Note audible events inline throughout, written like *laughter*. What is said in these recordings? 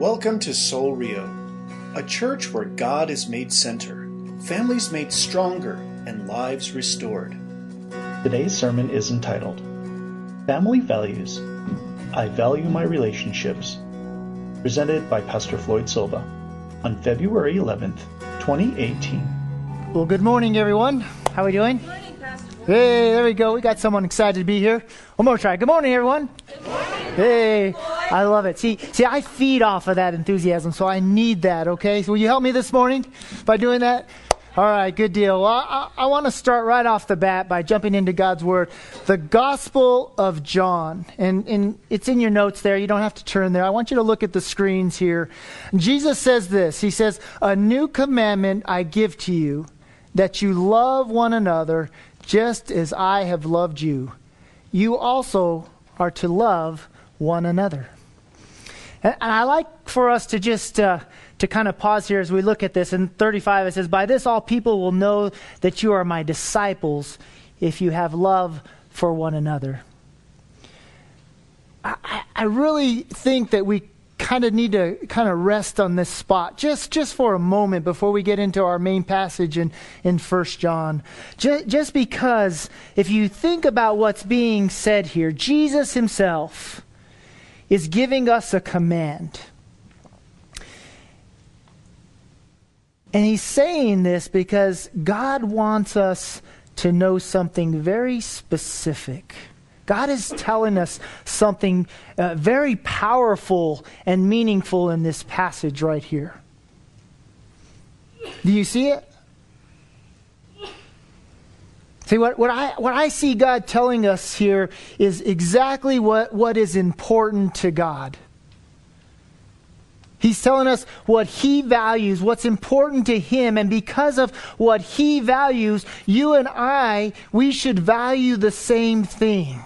Welcome to Soul Rio, a church where God is made center, families made stronger, and lives restored. Today's sermon is entitled Family Values I Value My Relationships, presented by Pastor Floyd Silva on February 11th, 2018. Well, good morning, everyone. How are we doing? Good Morning, Pastor. Hey, there we go. We got someone excited to be here. One more try. Good morning, everyone. Good morning. Hey, I love it. See, see, I feed off of that enthusiasm, so I need that. Okay, so will you help me this morning by doing that? All right, good deal. Well, I, I want to start right off the bat by jumping into God's Word. The Gospel of John. And, and it's in your notes there. You don't have to turn there. I want you to look at the screens here. Jesus says this He says, A new commandment I give to you, that you love one another just as I have loved you. You also are to love one another. And, and I like for us to just uh, to kind of pause here as we look at this. In 35, it says, "By this all people will know that you are my disciples, if you have love for one another." I, I really think that we kind of need to kind of rest on this spot just just for a moment before we get into our main passage in in First John. Just, just because if you think about what's being said here, Jesus himself is giving us a command. And he's saying this because God wants us to know something very specific. God is telling us something uh, very powerful and meaningful in this passage right here. Do you see it? See, what, what, I, what I see God telling us here is exactly what, what is important to God. He's telling us what he values, what's important to him, and because of what he values, you and I, we should value the same thing.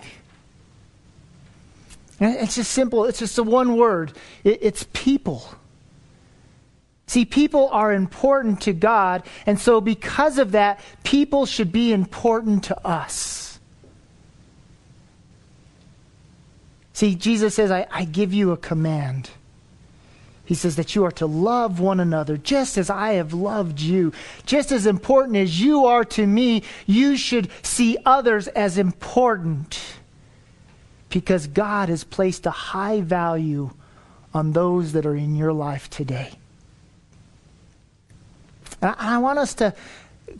It's just simple, it's just a one word it, it's people. See, people are important to God, and so because of that, people should be important to us. See, Jesus says, I, I give you a command. He says that you are to love one another just as I have loved you. Just as important as you are to me, you should see others as important because God has placed a high value on those that are in your life today. And I, want us to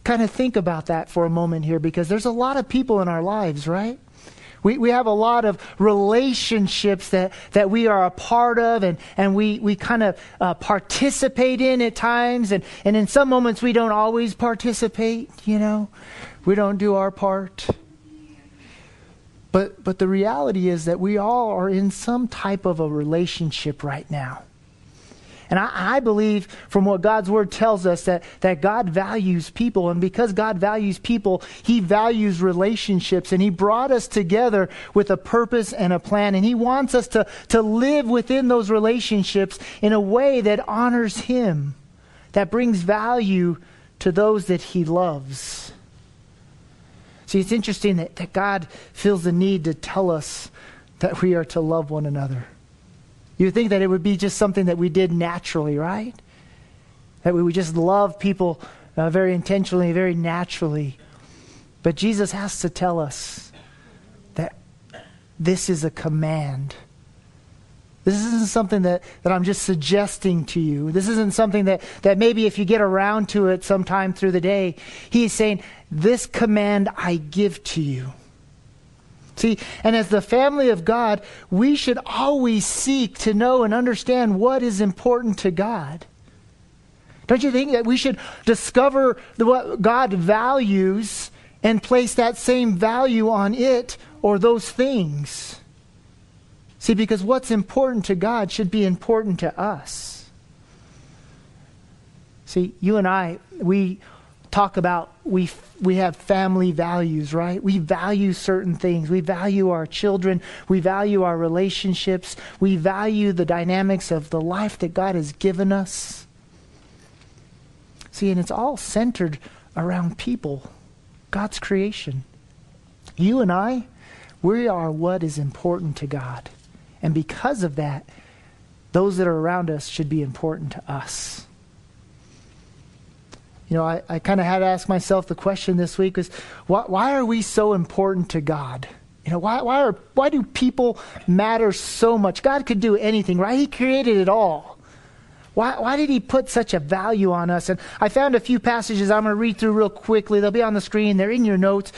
kind of think about that for a moment here because there's a lot of people in our lives, right? We, we have a lot of relationships that, that we are a part of and, and we, we kind of uh, participate in at times. And, and in some moments, we don't always participate, you know, we don't do our part. But, but the reality is that we all are in some type of a relationship right now. And I, I, believe from what God's word tells us that, that God values people. And because God values people, He values relationships. And He brought us together with a purpose and a plan. And He wants us to, to live within those relationships in a way that honors Him, that brings value to those that He loves. See, it's interesting that, that God feels the need to tell us that we are to love one another. You think that it would be just something that we did naturally, right? That we would just love people uh, very intentionally, very naturally. But Jesus has to tell us that this is a command. This isn't something that, that I'm just suggesting to you. This isn't something that, that maybe if you get around to it sometime through the day, he's saying, This command I give to you. See, and as the family of God, we should always seek to know and understand what is important to God. Don't you think that we should discover what God values and place that same value on it or those things? See, because what's important to God should be important to us. See, you and I, we talk about we we have family values, right? We value certain things. We value our children, we value our relationships, we value the dynamics of the life that God has given us. See, and it's all centered around people, God's creation. You and I, we are what is important to God. And because of that, those that are around us should be important to us. You know, I, I kind of had to ask myself the question this week was why, why are we so important to God? You know, why, why, are, why do people matter so much? God could do anything, right? He created it all. Why, why did he put such a value on us? And I found a few passages I'm going to read through real quickly. They'll be on the screen, they're in your notes.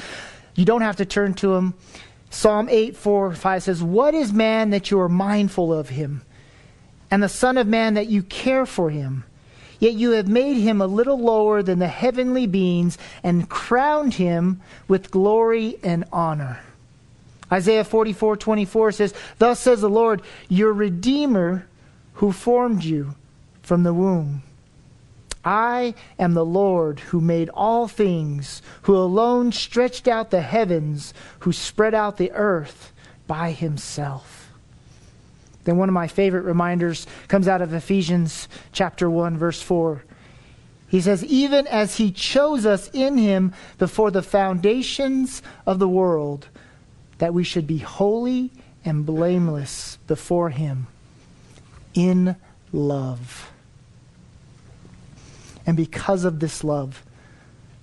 You don't have to turn to them. Psalm 8, 4, 5 says, What is man that you are mindful of him? And the Son of Man that you care for him? Yet you have made him a little lower than the heavenly beings and crowned him with glory and honor. Isaiah 44 24 says, Thus says the Lord, your Redeemer who formed you from the womb. I am the Lord who made all things, who alone stretched out the heavens, who spread out the earth by himself. Then one of my favorite reminders comes out of Ephesians chapter 1 verse 4. He says, Even as he chose us in him before the foundations of the world, that we should be holy and blameless before Him in love. And because of this love,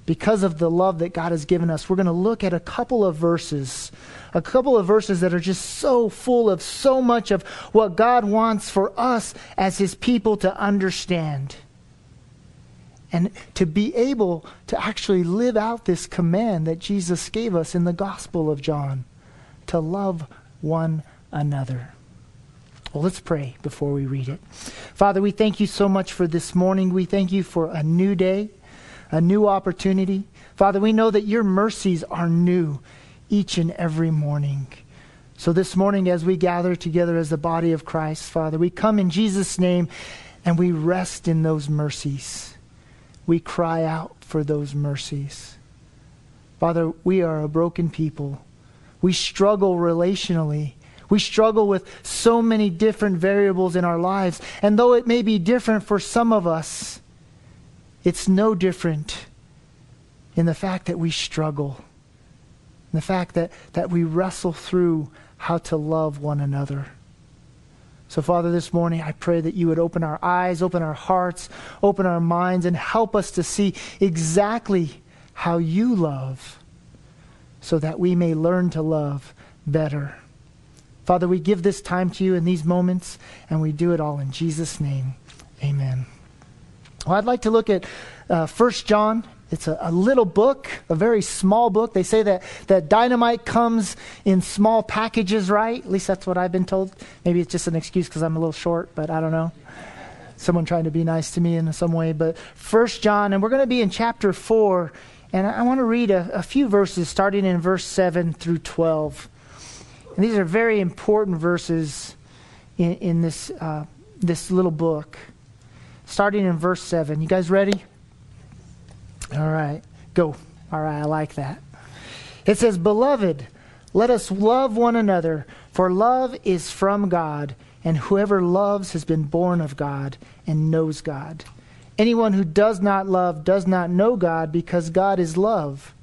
because of the love that God has given us, we're going to look at a couple of verses, a couple of verses that are just so full of so much of what God wants for us as His people to understand. And to be able to actually live out this command that Jesus gave us in the Gospel of John to love one another. Well, let's pray before we read it. Father, we thank you so much for this morning. We thank you for a new day, a new opportunity. Father, we know that your mercies are new each and every morning. So this morning, as we gather together as the body of Christ, Father, we come in Jesus' name and we rest in those mercies. We cry out for those mercies. Father, we are a broken people. We struggle relationally. We struggle with so many different variables in our lives. And though it may be different for some of us, it's no different in the fact that we struggle, in the fact that, that we wrestle through how to love one another. So, Father, this morning I pray that you would open our eyes, open our hearts, open our minds, and help us to see exactly how you love so that we may learn to love better. Father, we give this time to you in these moments, and we do it all in Jesus' name. Amen. Well, I'd like to look at uh, John. It's a, a, little book, a very small book. They say that, that dynamite comes in small packages, right? At least that's what I've been told. Maybe it's just an excuse because I'm a little short, but I don't know. Someone trying to be nice to me in some way. But First John, and we're going to be in chapter 4 and I want to read a, a few verses starting in verse 7 through 12. And these are very important verses in, in this, uh, this little book. Starting in verse 7. You guys ready? All right, go. All right, I like that. It says, Beloved, let us love one another, for love is from God, and whoever loves has been born of God and knows God. Anyone who does not love does not know God because God is love.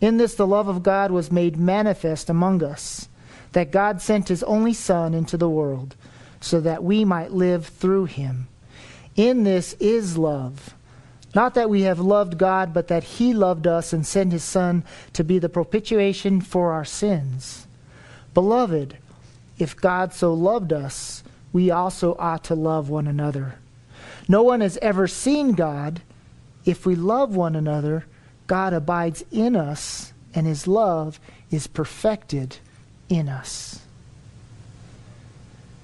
In this, the love of God was made manifest among us, that God sent his only Son into the world so that we might live through him. In this is love. Not that we have loved God, but that he loved us and sent his Son to be the propitiation for our sins. Beloved, if God so loved us, we also ought to love one another. No one has ever seen God. If we love one another, God abides in us, and his love is perfected in us.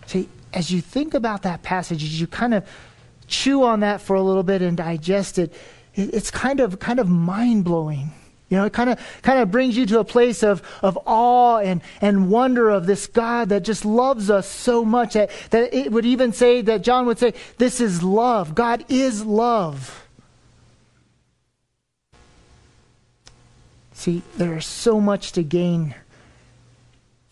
See, as you think about that passage, as you kind of chew on that for a little bit and digest it, it's kind of kind of mind blowing. You know, it kind of kind of brings you to a place of, of awe and, and wonder of this God that just loves us so much that, that it would even say that John would say, This is love. God is love. See, there's so much to gain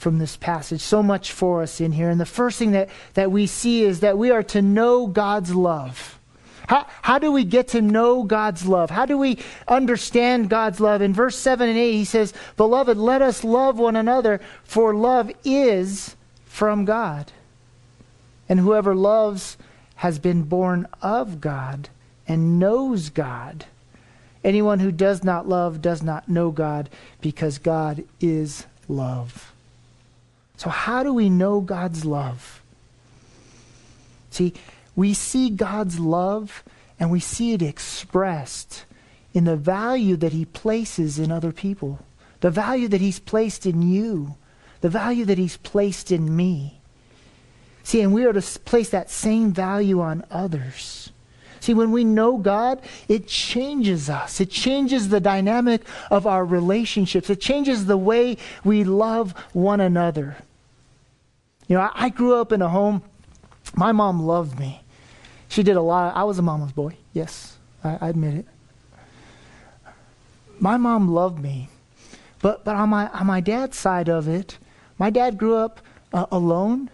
from this passage, so much for us in here. And the first thing that, that we see is that we are to know God's love. How, how do we get to know God's love? How do we understand God's love? In verse 7 and 8, he says, Beloved, let us love one another, for love is from God. And whoever loves has been born of God and knows God. Anyone who does not love does not know God because God is love. So, how do we know God's love? See, we see God's love and we see it expressed in the value that He places in other people, the value that He's placed in you, the value that He's placed in me. See, and we are to place that same value on others. See, when we know God, it changes us. It changes the dynamic of our relationships. It changes the way we love one another. You know, I, I grew up in a home, my mom loved me. She did a lot. I was a mama's boy. Yes, I, I admit it. My mom loved me. But, but on, my, on my dad's side of it, my dad grew up uh, alone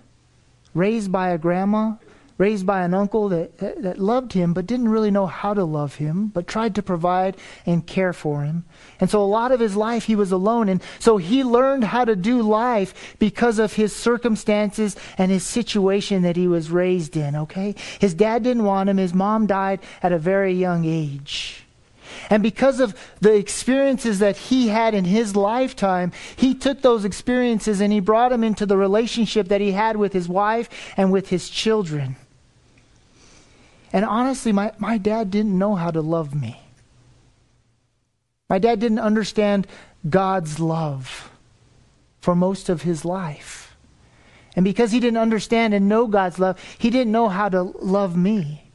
raised by a grandma, raised by an uncle that, that, loved him but didn't really know how to love him, but tried to provide and care for him. And so a lot of his life he was alone. And so he learned how to do life because of his circumstances and his situation that he was raised in, okay? His dad didn't want him. His mom died at a very young age. And because of the experiences that he had in his lifetime, he took those experiences and he brought them into the relationship that he had with his wife and with his children. And honestly, my, my dad didn't know how to love me. My dad didn't understand God's love for most of his life. And because he didn't understand and know God's love, he didn't know how to love me.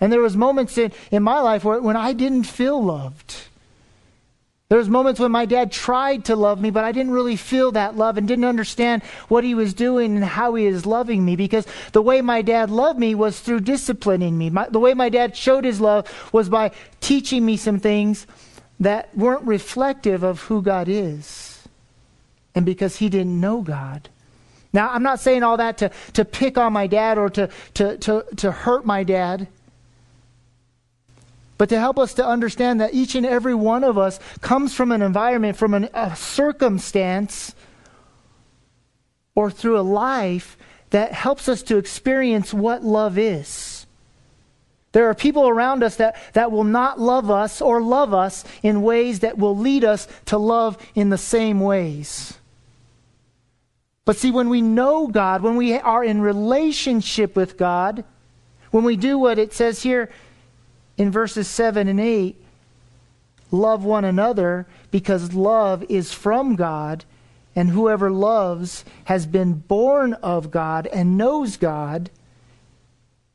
And there was moments in, in my life where, when I didn't feel loved. There was moments when my dad tried to love me, but I didn't really feel that love and didn't understand what he was doing and how he is loving me because the way my dad loved me was through disciplining me. My, the way my dad showed his love was by teaching me some things that weren't reflective of who God is. And because he didn't know God. Now, I'm not saying all that to, to pick on my dad or to, to, to, to hurt my dad but to help us to understand that each and every one of us comes from an environment, from an, a circumstance, or through a life that helps us to experience what love is. There are people around us that, that will not love us or love us in ways that will lead us to love in the same ways. But see, when we know God, when we are in relationship with God, when we do what it says here in verses 7 and 8 love one another because love is from God, and whoever loves has been born of God and knows God.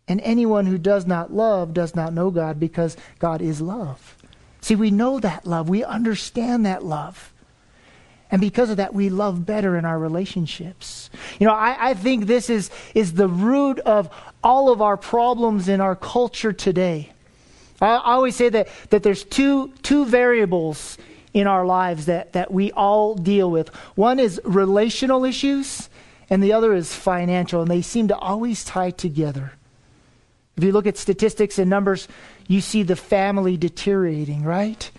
And anyone who does not love does not know God because God is love. See, we know that love. We understand that love. And because of that, we love better in our relationships. You know, I, I think this is, is the root of all of our problems in our culture today. I always say that, that there's two, two variables in our lives that, that we all deal with. One is relational issues, and the other is financial, and they seem to always tie together. If you look at statistics and numbers, you see the family deteriorating, right?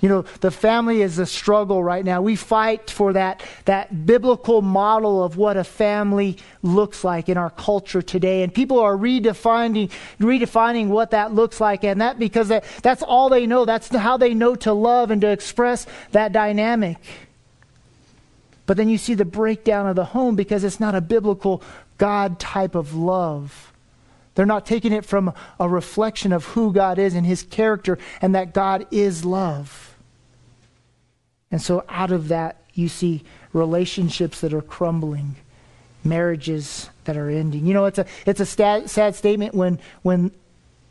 You know, the family is a struggle right now. We fight for that, that biblical model of what a family looks like in our culture today. And people are redefining, redefining what that looks like. And that because that, that's all they know. That's how they know to love and to express that dynamic. But then you see the breakdown of the home because it's not a biblical God type of love. They're not taking it from a reflection of who God is and his character and that God is love. And so out of that, you see relationships that are crumbling, marriages that are ending. You know, it's a, it's a sad, sad statement when, when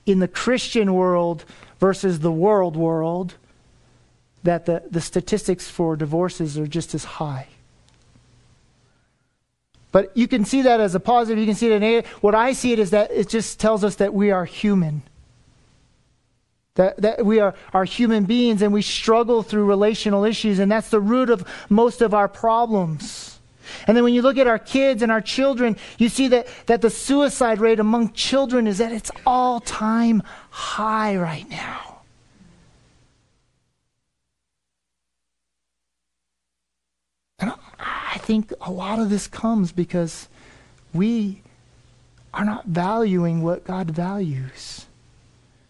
in the Christian world versus the world world, that the, the statistics for divorces are just as high. But you can see that as a positive, you can see it as a. What I see it is that it just tells us that we are human. That, that we are, are human beings and we struggle through relational issues, and that's the root of most of our problems. And then when you look at our kids and our children, you see that, that the suicide rate among children is at its all time high right now. And I think a lot of this comes because we are not valuing what God values.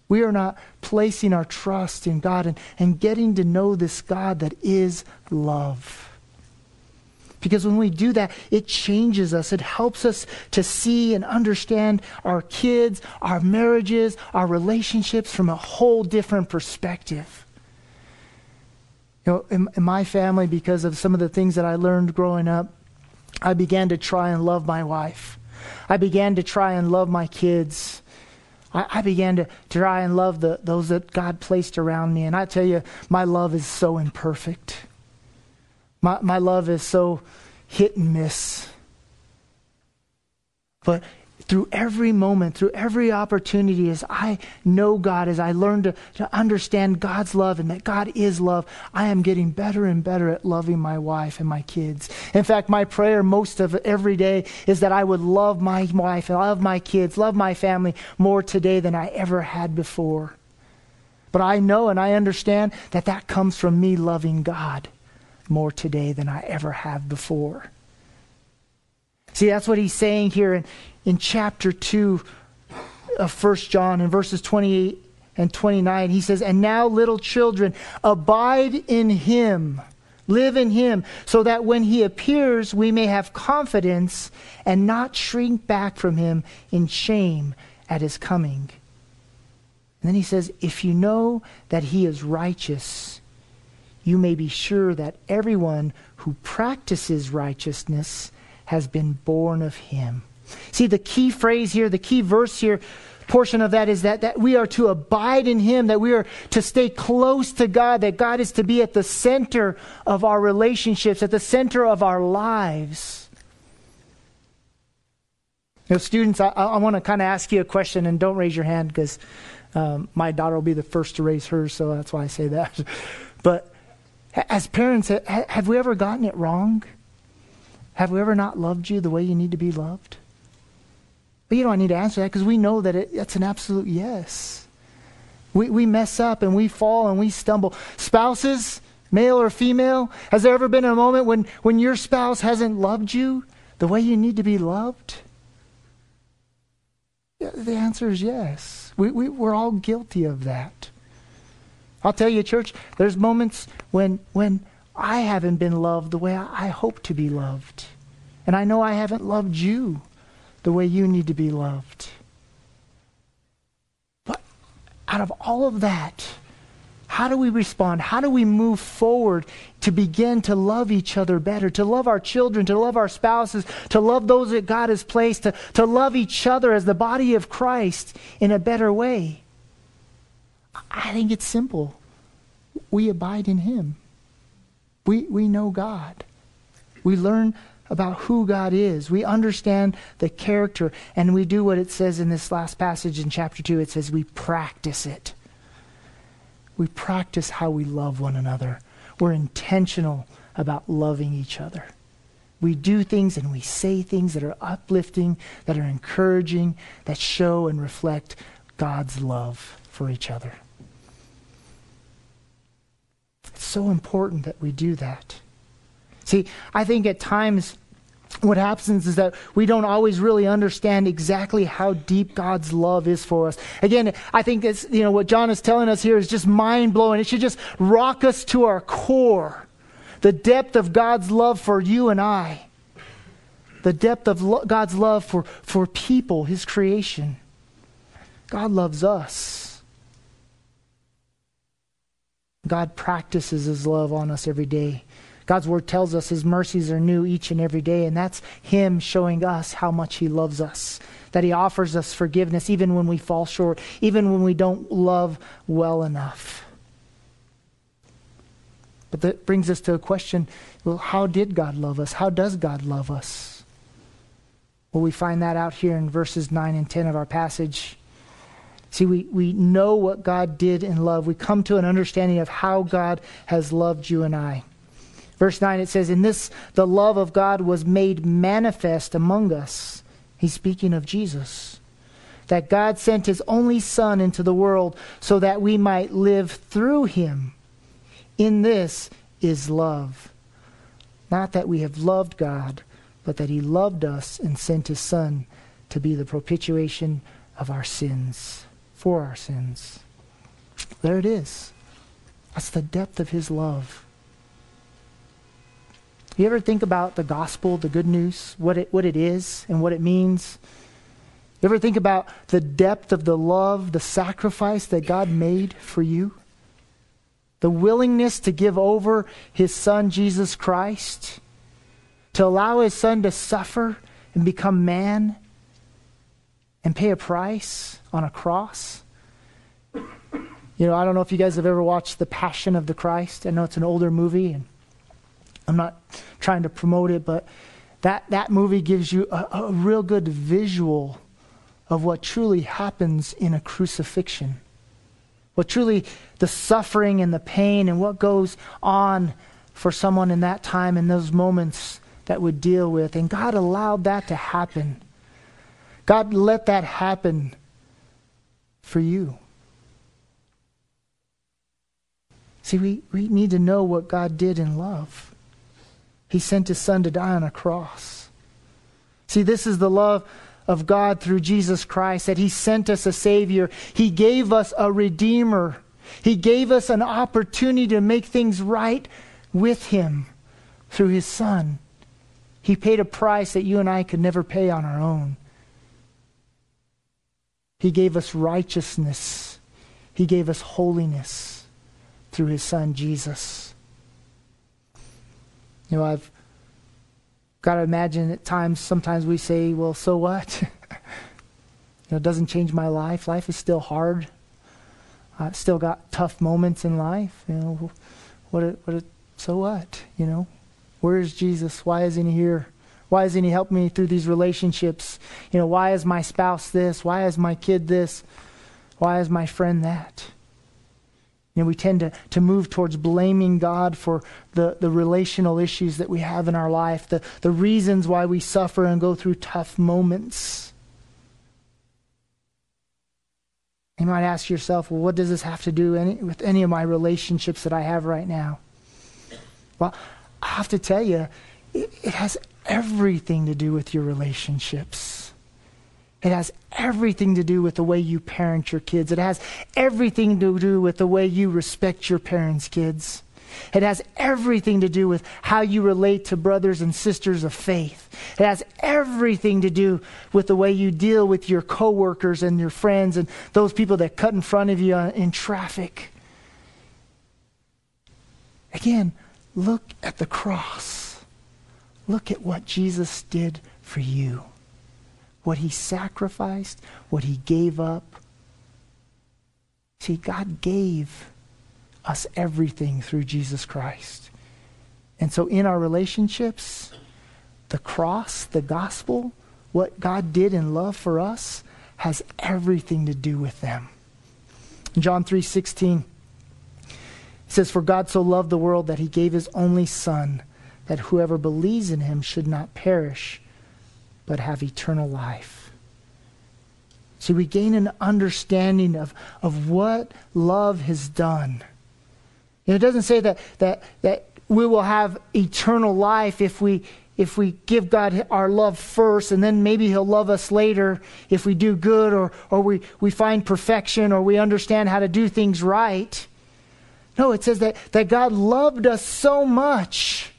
We are not placing our trust in God and, and getting to know this God that is love. Because when we do that, it changes us. It helps us to see and understand our kids, our marriages, our relationships from a whole different perspective. You know, in, in my family, because of some of the things that I learned growing up, I began to try and love my wife. I began to try and love my kids. I, I began to try and love the, those that God placed around me. And I tell you, my love is so imperfect. My, my love is so hit and miss. But through every moment, through every opportunity, as I know God, as I learn to, to understand God's love and that God is love, I am getting better and better at loving my wife and my kids. In fact, my prayer most of every day is that I would love my wife, and love my kids, love my family more today than I ever had before. But I know and I understand that that comes from me loving God more today than I ever have before. See, that's what he's saying here in, in chapter 2 of 1 John, in verses 28 and 29. He says, And now, little children, abide in him, live in him, so that when he appears, we may have confidence and not shrink back from him in shame at his coming. And then he says, If you know that he is righteous, you may be sure that everyone who practices righteousness has been born of him. See, the key phrase here, the key verse here, portion of that is that, that we are to abide in him, that we are to stay close to God, that God is to be at the center of our relationships, at the center of our lives. You know, students, I, I want to kind of ask you a question, and don't raise your hand because um, my daughter will be the first to raise hers, so that's why I say that. *laughs* but as parents, have we ever gotten it wrong? Have we ever not loved you the way you need to be loved? But you don't need to answer that because we know that it, it's an absolute yes. We, we mess up and we fall and we stumble. Spouses, male or female, has there ever been a moment when, when your spouse hasn't loved you the way you need to be loved? Yeah, the answer is yes. We, we, we're all guilty of that. I'll tell you, church, there's moments when, when I haven't been loved the way I, hope to be loved. And I know I haven't loved you the way you need to be loved. But out of all of that, how do we respond? How do we move forward to begin to love each other better, to love our children, to love our spouses, to love those that God has placed, to, to love each other as the body of Christ in a better way? I think it's simple. We abide in Him. We, we know God. We learn about who God is. We understand the character, and we do what it says in this last passage in chapter 2. It says we practice it. We practice how we love one another. We're intentional about loving each other. We do things and we say things that are uplifting, that are encouraging, that show and reflect God's love for each other. It's so important that we do that. See, I think at times what happens is that we don't always really understand exactly how deep God's love is for us. Again, I think it's, you know, what John is telling us here is just mind blowing. It should just rock us to our core. The depth of God's love for you and I. The depth of lo- God's love for, for people, His creation. God loves us. God practices his love on us every day. God's word tells us his mercies are new each and every day, and that's him showing us how much he loves us. That he offers us forgiveness even when we fall short, even when we don't love well enough. But that brings us to a question well, how did God love us? How does God love us? Well, we find that out here in verses 9 and 10 of our passage. See, we, we know what God did in love. We come to an understanding of how God has loved you and I. Verse 9, it says, In this, the love of God was made manifest among us. He's speaking of Jesus. That God sent his only Son into the world so that we might live through him. In this is love. Not that we have loved God, but that he loved us and sent his Son to be the propitiation of our sins, for our sins. There it is. That's the depth of his love. You ever think about the gospel, the good news, what it, what it is and what it means? You ever think about the depth of the love, the sacrifice that God made for you? The willingness to give over his son, Jesus Christ, to allow his son to suffer and become man and pay a price on a cross. You know, I don't know if you guys have ever watched The Passion of the Christ. I know it's an older movie, and I'm not trying to promote it, but that, that movie gives you a, a real good visual of what truly happens in a crucifixion. What truly the suffering and the pain and what goes on for someone in that time in those moments that would deal with. And God allowed that to happen. God let that happen for you. See, we, we need to know what God did in love. He sent his son to die on a cross. See, this is the love of God through Jesus Christ, that he sent us a Savior. He gave us a Redeemer. He gave us an opportunity to make things right with him through his Son. He paid a price that you and I could never pay on our own. He gave us righteousness. He gave us holiness through his son Jesus. You know, I've got to imagine at times, sometimes we say, well, so what? *laughs* you know, it doesn't change my life. Life is still hard. I've still got tough moments in life. You know, what, what, so what? You know, where is Jesus? Why isn't he here? Why isn't he helping me through these relationships? You know, why is my spouse this? Why is my kid this? Why is my friend that? You know, we tend to, to move towards blaming God for the, the relational issues that we have in our life, the, the reasons why we suffer and go through tough moments. You might ask yourself, well, what does this have to do any, with any of my relationships that I have right now? Well, I have to tell you, it, it has everything to do with your relationships. It has everything to do with the way you parent your kids. It has everything to do with the way you respect your parents' kids. It has everything to do with how you relate to brothers and sisters of faith. It has everything to do with the way you deal with your coworkers and your friends and those people that cut in front of you in traffic. Again, look at the cross. Look at what Jesus did for you what he sacrificed, what he gave up. See, God gave us everything through Jesus Christ. And so in our relationships, the cross, the gospel, what God did in love for us has everything to do with them. John 3:16 it says for God so loved the world that he gave his only son that whoever believes in him should not perish but have eternal life. See, we gain an understanding of, of what love has done. You know, it doesn't say that, that, that we will have eternal life if we, if we give God our love first, and then maybe He'll love us later if we do good or, or we, we find perfection or we understand how to do things right. No, it says that, that God loved us so much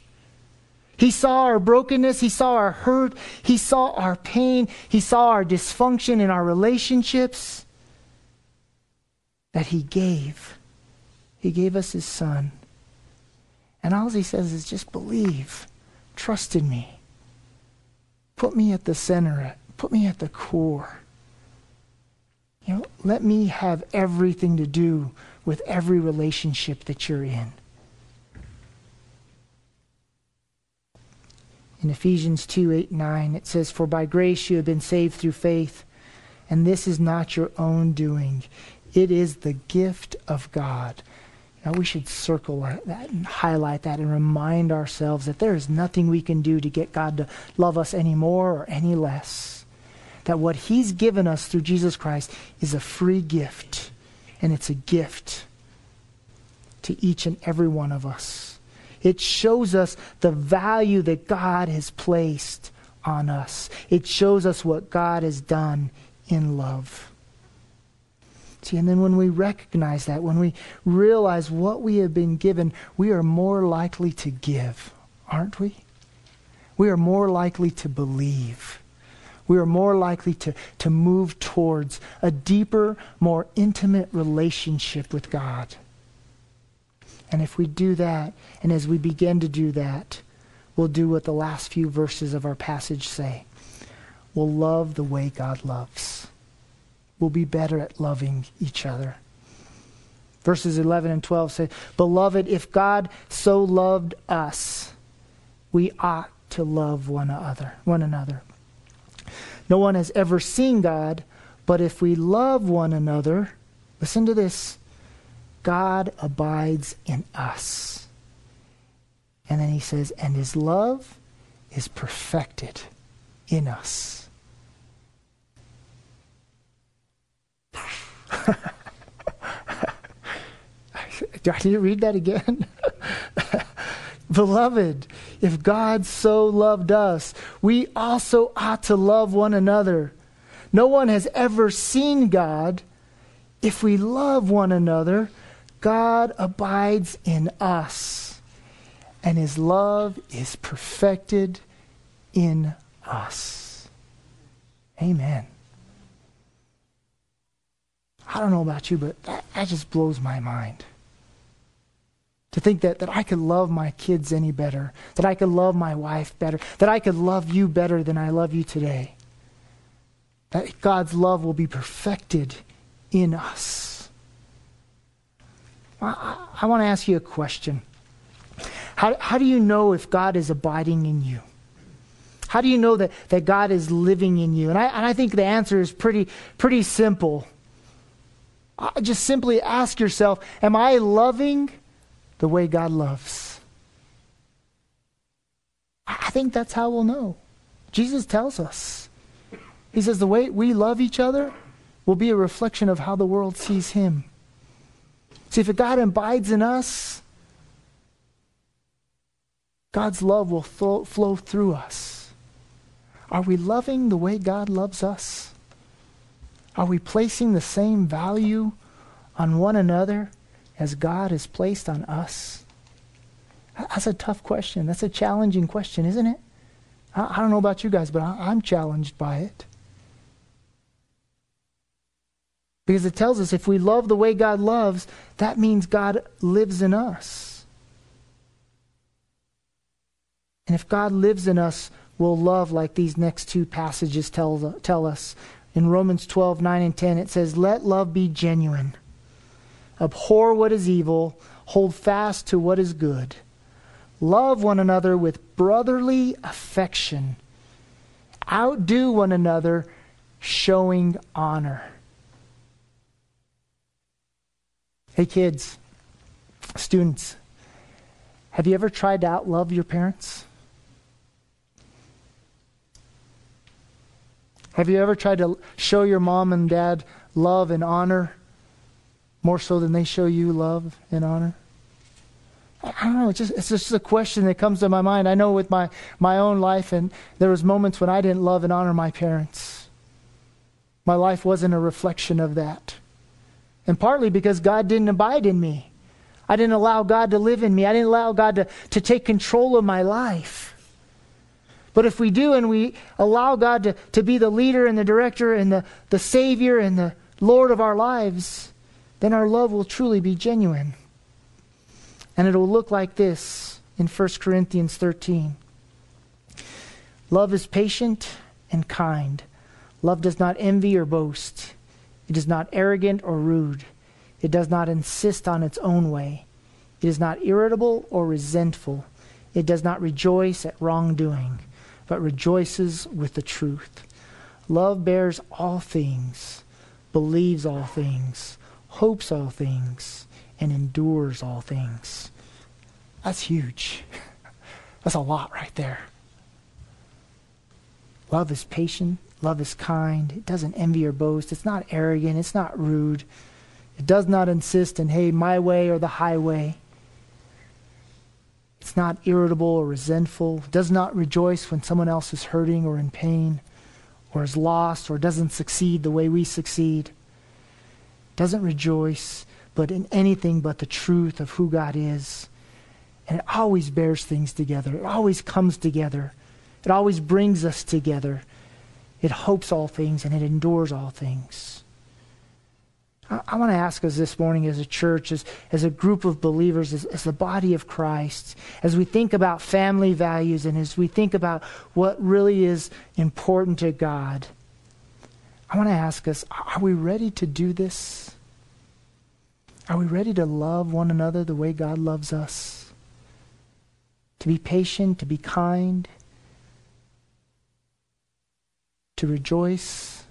he saw our brokenness. He saw our hurt. He saw our pain. He saw our dysfunction in our relationships that He gave. He gave us His Son. And all He says is just believe, trust in me. Put me at the center, put me at the core. You know, let me have everything to do with every relationship that you're in. In Ephesians 2 8 9, it says, For by grace you have been saved through faith, and this is not your own doing. It is the gift of God. Now we should circle that and highlight that and remind ourselves that there is nothing we can do to get God to love us any more or any less. That what He's given us through Jesus Christ is a free gift, and it's a gift to each and every one of us. It shows us the value that God has placed on us. It shows us what God has done in love. See, and then when we recognize that, when we realize what we have been given, we are more likely to give, aren't we? We are more likely to believe. We are more likely to, to move towards a deeper, more intimate relationship with God. And if we do that, and as we begin to do that, we'll do what the last few verses of our passage say. We'll love the way God loves We'll be better at loving each other. Verses 11 and 12 say, Beloved, if God so loved us, we ought to love one another, one another. No one has ever seen God, but if we love one another, listen to this, God abides in us. And then he says, and his love is perfected in us. *laughs* Do I need to read that again? *laughs* Beloved, if God so loved us, we also ought to love one another. No one has ever seen God. If we love one another, God abides in us, and his love is perfected in us. Amen. I don't know about you, but that, that just blows my mind. To think that, that I could love my kids any better, that I could love my wife better, that I could love you better than I love you today. That God's love will be perfected in us. I, I want to ask you a question. How, how do you know if God is abiding in you? How do you know that, that God is living in you? And I, and I think the answer is pretty, pretty simple. Uh, just simply ask yourself Am I loving the way God loves? I think that's how we'll know. Jesus tells us. He says the way we love each other will be a reflection of how the world sees him. See, if God abides in us, God's love will flow, flow through us. Are we loving the way God loves us? Are we placing the same value on one another as God has placed on us? That's a tough question. That's a challenging question, isn't it? I, I don't know about you guys, but I, I'm challenged by it. Because it tells us if we love the way God loves, that means God lives in us. And if God lives in us, we'll love like these next two passages tell, tell us in Romans 12, 9 and 10, it says, Let love be genuine. Abhor what is evil, hold fast to what is good. Love one another with brotherly affection. Outdo one another, showing honor. Hey, kids, students, have you ever tried to outlove your parents? Have you ever tried to show your mom and dad love and honor more so than they show you love and honor? I don't know. It's just, it's just a question that comes to my mind. I know with my, my own life, and there was moments when I didn't love and honor my parents. My life wasn't a reflection of that. And partly because God didn't abide in me. I didn't allow God to live in me. I didn't allow God to, to take control of my life. But if we do and we allow God to, to be the leader and the director and the, the Savior and the Lord of our lives, then our love will truly be genuine. And it will look like this in 1 Corinthians 13. Love is patient and kind. Love does not envy or boast. It is not arrogant or rude. It does not insist on its own way. It is not irritable or resentful. It does not rejoice at wrongdoing but rejoices with the truth. Love bears all things, believes all things, hopes all things, and endures all things. That's huge. *laughs* That's a lot right there. Love is patient. Love is kind. It doesn't envy or boast. It's not arrogant. It's not rude. It does not insist in, hey, my way or the highway. It's not irritable or resentful, It does not rejoice when someone else is hurting or in pain, or is lost or doesn't succeed the way we succeed. It Doesn't rejoice, but in anything but the truth of who God is. And it always bears things together. It always comes together. It always brings us together. It hopes all things and it endures all things. I, I want to ask us this morning as a church, as, as a group of believers, as, as the body of Christ, as we think about family values and as we think about what really is important to God, I want to ask us are we ready to do this? Are we ready to love one another the way God loves us? To be patient, to be kind, to rejoice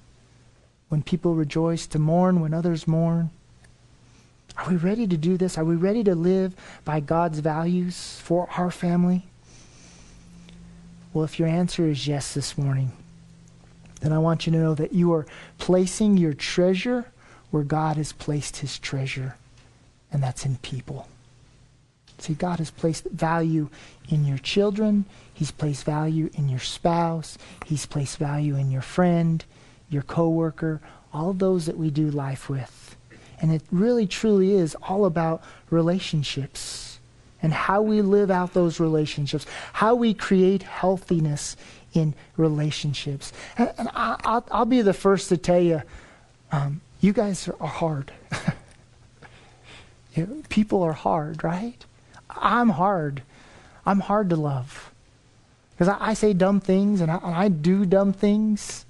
when people rejoice, to mourn when others mourn? Are we ready to do this? Are we ready to live by God's values for our family? Well, if your answer is yes this morning, then I want you to know that you are placing your treasure where God has placed his treasure, and that's in people. See, God has placed value in your children. He's placed value in your spouse. He's placed value in your friend your coworker, all those that we do life with. And it really truly is all about relationships and how we live out those relationships, how we create healthiness in relationships. And, and I, will be the first to tell you, um, you guys are hard. *laughs* people are hard, right? I'm hard. I'm hard to love. Because I, I, say dumb things and I, and I do dumb things.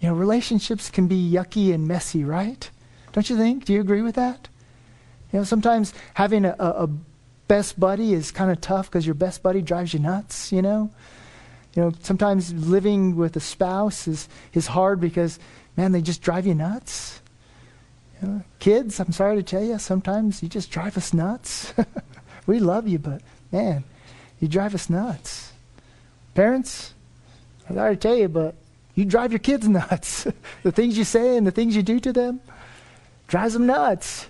You know, relationships can be yucky and messy, right? Don't you think? Do you agree with that? You know, sometimes having a, a best buddy is kind of tough because your best buddy drives you nuts, you know? You know, sometimes living with a spouse is, is hard because, man, they just drive you nuts. You know, kids, I'm sorry to tell you, sometimes you just drive us nuts. *laughs* we love you, but, man, you drive us nuts. Parents, I gotta tell you, but you drive your kids *laughs* nuts. the things you say and the things you do to them drives them nuts.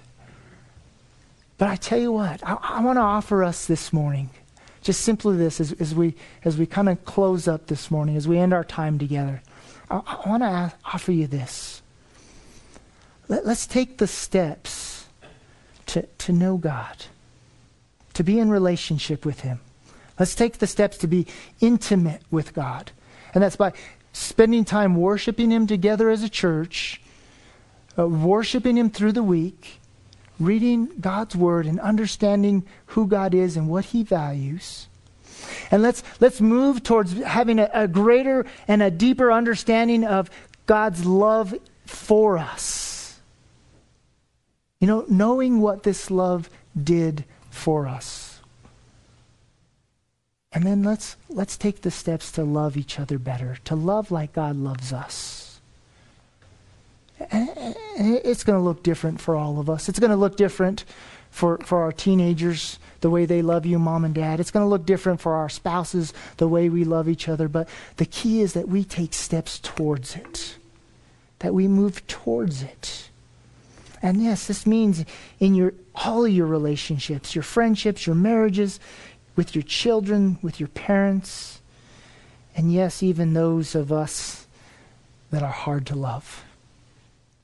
But I tell you what, I, I want to offer us this morning, just simply this, as, as we as we kind of close up this morning, as we end our time together. I, I want to offer you this. Let, let's take the steps to, to know God, to be in relationship with Him. Let's take the steps to be intimate with God. And that's by spending time worshiping Him together as a church, uh, worshiping Him through the week, reading God's Word and understanding who God is and what He values. And let's, let's move towards having a, a greater and a deeper understanding of God's love for us. You know, knowing what this love did for us. And then let's, let's take the steps to love each other better, to love like God loves us. It's going to look different for all of us. It's going to look different for, for our teenagers, the way they love you, mom and dad. It's going to look different for our spouses, the way we love each other. But the key is that we take steps towards it, that we move towards it. And yes, this means in your all your relationships, your friendships, your marriages, with your children, with your parents, and yes, even those of us that are hard to love.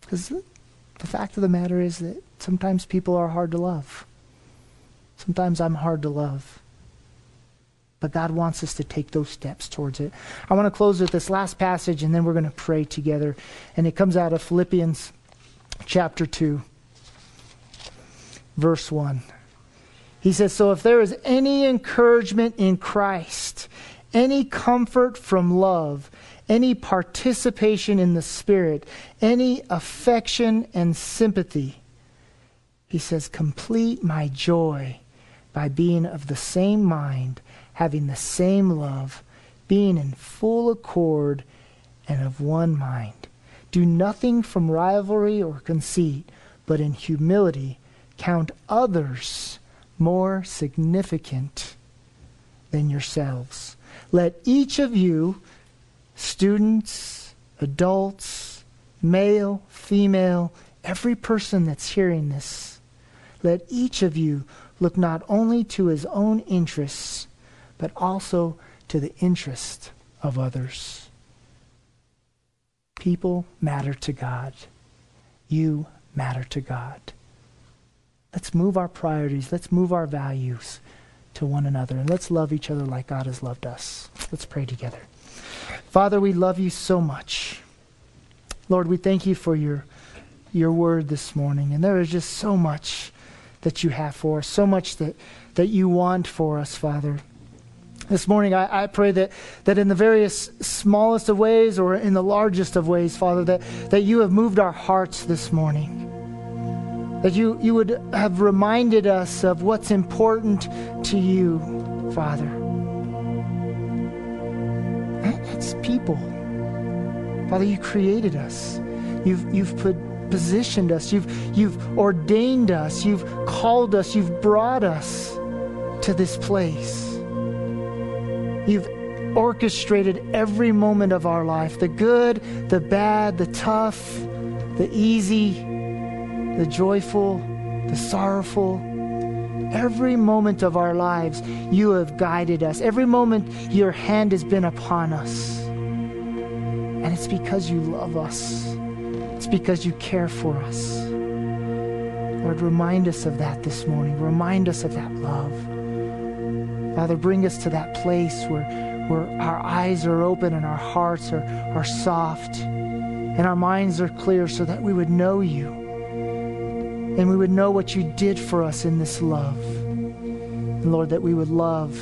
Because the fact of the matter is that sometimes people are hard to love. Sometimes I'm hard to love. But God wants us to take those steps towards it. I want to close with this last passage, and then we're going to pray together. And it comes out of Philippians chapter 2, verse 1. He says, So if there is any encouragement in Christ, any comfort from love, any participation in the Spirit, any affection and sympathy, he says, complete my joy by being of the same mind, having the same love, being in full accord and of one mind. Do nothing from rivalry or conceit, but in humility count others more significant than yourselves. Let each of you, students, adults, male, female, every person that's hearing this, let each of you look not only to his own interests, but also to the interest of others. People matter to God. You matter to God. Let's move our priorities. Let's move our values to one another. And let's love each other like God has loved us. Let's pray together. Father, we love you so much. Lord, we thank you for your, your word this morning. And there is just so much that you have for us, so much that, that you want for us, Father. This morning, I, I pray that, that in the various smallest of ways or in the largest of ways, Father, that, that you have moved our hearts this morning. That you, you would have reminded us of what's important to you, Father. It's people. Father, you created us. You've, you've put, positioned us. You've, you've ordained us. You've called us. You've brought us to this place. You've orchestrated every moment of our life the good, the bad, the tough, the easy, the joyful, the sorrowful. Every moment of our lives, you have guided us. Every moment, your hand has been upon us. And it's because you love us, it's because you care for us. Lord, remind us of that this morning. Remind us of that love. Father, bring us to that place where, where our eyes are open and our hearts are, are soft and our minds are clear so that we would know you and we would know what you did for us in this love. And Lord, that we would love,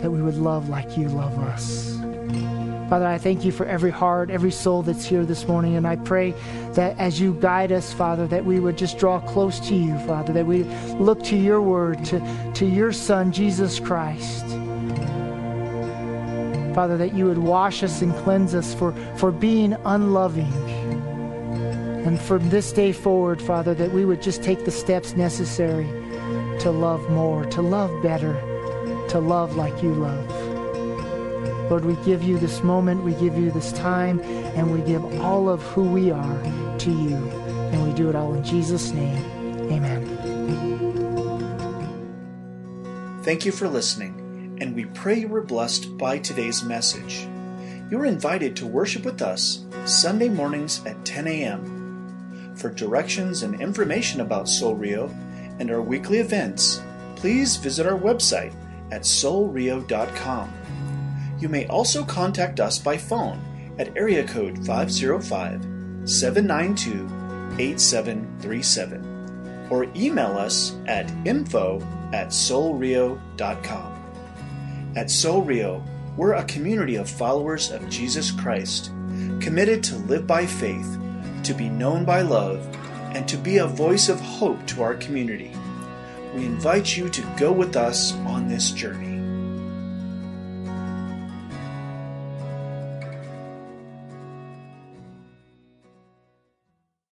that we would love like you love us. Father, I thank you for every heart, every soul that's here this morning. And I pray that as you guide us, Father, that we would just draw close to you, Father, that we look to your word, to, to your Son, Jesus Christ. Father, that you would wash us and cleanse us for, for being unloving. And from this day forward, Father, that we would just take the steps necessary to love more, to love better, to love like you love. Lord, we give you this moment, we give you this time, and we give all of who we are to you. And we do it all in Jesus' name. Amen. Thank you for listening, and we pray you were blessed by today's message. You are invited to worship with us Sunday mornings at 10 a.m. For directions and information about Soul Rio and our weekly events, please visit our website at soulrio.com. You may also contact us by phone at area code 505 792 8737 or email us at info at soulrio.com. At Soul Rio, we're a community of followers of Jesus Christ, committed to live by faith, to be known by love, and to be a voice of hope to our community. We invite you to go with us on this journey.